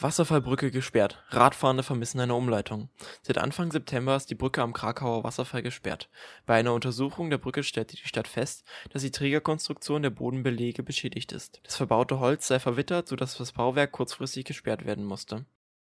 Wasserfallbrücke gesperrt. Radfahrende vermissen eine Umleitung. Seit Anfang September ist die Brücke am Krakauer Wasserfall gesperrt. Bei einer Untersuchung der Brücke stellte die Stadt fest, dass die Trägerkonstruktion der Bodenbelege beschädigt ist. Das verbaute Holz sei verwittert, sodass das Bauwerk kurzfristig gesperrt werden musste.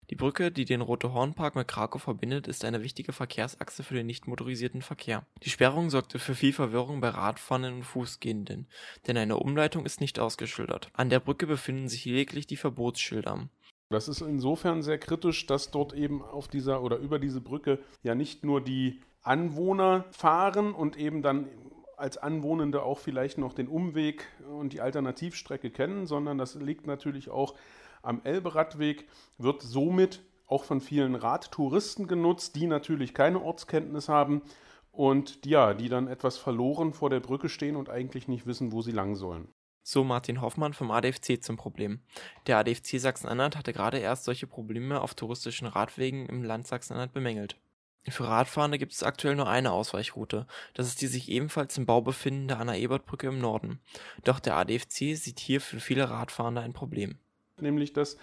Die Brücke, die den Rote-Horn-Park mit Krakau verbindet, ist eine wichtige Verkehrsachse für den nicht motorisierten Verkehr. Die Sperrung sorgte für viel Verwirrung bei Radfahrenden und Fußgehenden, denn eine Umleitung ist nicht ausgeschildert. An der Brücke befinden sich lediglich die Verbotsschilder. Das ist insofern sehr kritisch, dass dort eben auf dieser oder über diese Brücke ja nicht nur die Anwohner fahren und eben dann als Anwohnende auch vielleicht noch den Umweg und die Alternativstrecke kennen, sondern das liegt natürlich auch am Elberadweg, wird somit auch von vielen Radtouristen genutzt, die natürlich keine Ortskenntnis haben und ja, die dann etwas verloren vor der Brücke stehen und eigentlich nicht wissen, wo sie lang sollen. So Martin Hoffmann vom ADFC zum Problem. Der ADFC Sachsen-Anhalt hatte gerade erst solche Probleme auf touristischen Radwegen im Land Sachsen-Anhalt bemängelt. Für Radfahrende gibt es aktuell nur eine Ausweichroute. Das ist die sich ebenfalls im Bau befindende Anna-Ebert-Brücke im Norden. Doch der ADFC sieht hier für viele Radfahrende ein Problem. Nämlich, dass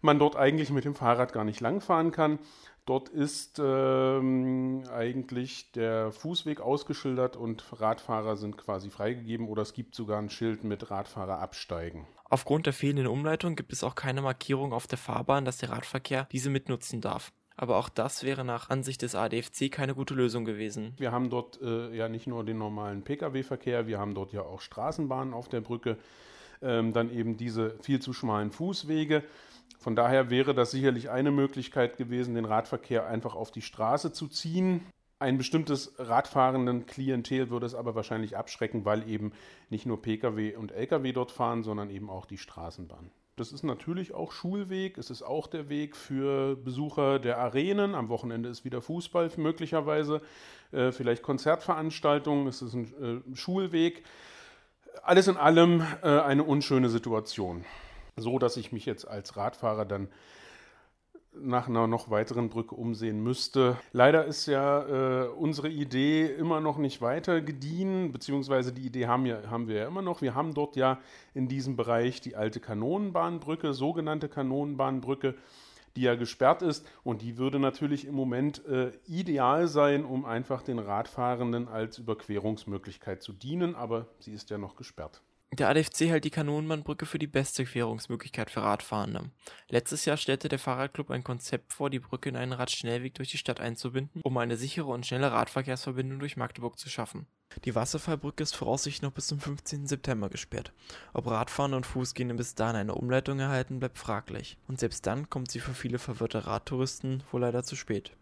man dort eigentlich mit dem Fahrrad gar nicht langfahren kann. Dort ist ähm, eigentlich der Fußweg ausgeschildert und Radfahrer sind quasi freigegeben oder es gibt sogar ein Schild mit Radfahrer absteigen. Aufgrund der fehlenden Umleitung gibt es auch keine Markierung auf der Fahrbahn, dass der Radverkehr diese mitnutzen darf. Aber auch das wäre nach Ansicht des ADFC keine gute Lösung gewesen. Wir haben dort äh, ja nicht nur den normalen Pkw-Verkehr, wir haben dort ja auch Straßenbahnen auf der Brücke, ähm, dann eben diese viel zu schmalen Fußwege. Von daher wäre das sicherlich eine Möglichkeit gewesen, den Radverkehr einfach auf die Straße zu ziehen. Ein bestimmtes radfahrenden Klientel würde es aber wahrscheinlich abschrecken, weil eben nicht nur Pkw und Lkw dort fahren, sondern eben auch die Straßenbahn. Das ist natürlich auch Schulweg. Es ist auch der Weg für Besucher der Arenen. Am Wochenende ist wieder Fußball möglicherweise, äh, vielleicht Konzertveranstaltungen. Es ist ein äh, Schulweg. Alles in allem äh, eine unschöne Situation so dass ich mich jetzt als Radfahrer dann nach einer noch weiteren Brücke umsehen müsste. Leider ist ja äh, unsere Idee immer noch nicht weiter gediehen, beziehungsweise die Idee haben, ja, haben wir ja immer noch. Wir haben dort ja in diesem Bereich die alte Kanonenbahnbrücke, sogenannte Kanonenbahnbrücke, die ja gesperrt ist und die würde natürlich im Moment äh, ideal sein, um einfach den Radfahrenden als Überquerungsmöglichkeit zu dienen, aber sie ist ja noch gesperrt. Der ADFC hält die Kanonenbahnbrücke für die beste Querungsmöglichkeit für Radfahrende. Letztes Jahr stellte der Fahrradclub ein Konzept vor, die Brücke in einen Radschnellweg durch die Stadt einzubinden, um eine sichere und schnelle Radverkehrsverbindung durch Magdeburg zu schaffen. Die Wasserfallbrücke ist voraussichtlich noch bis zum 15. September gesperrt. Ob Radfahrende und Fußgehende bis dahin eine Umleitung erhalten, bleibt fraglich. Und selbst dann kommt sie für viele verwirrte Radtouristen wohl leider zu spät.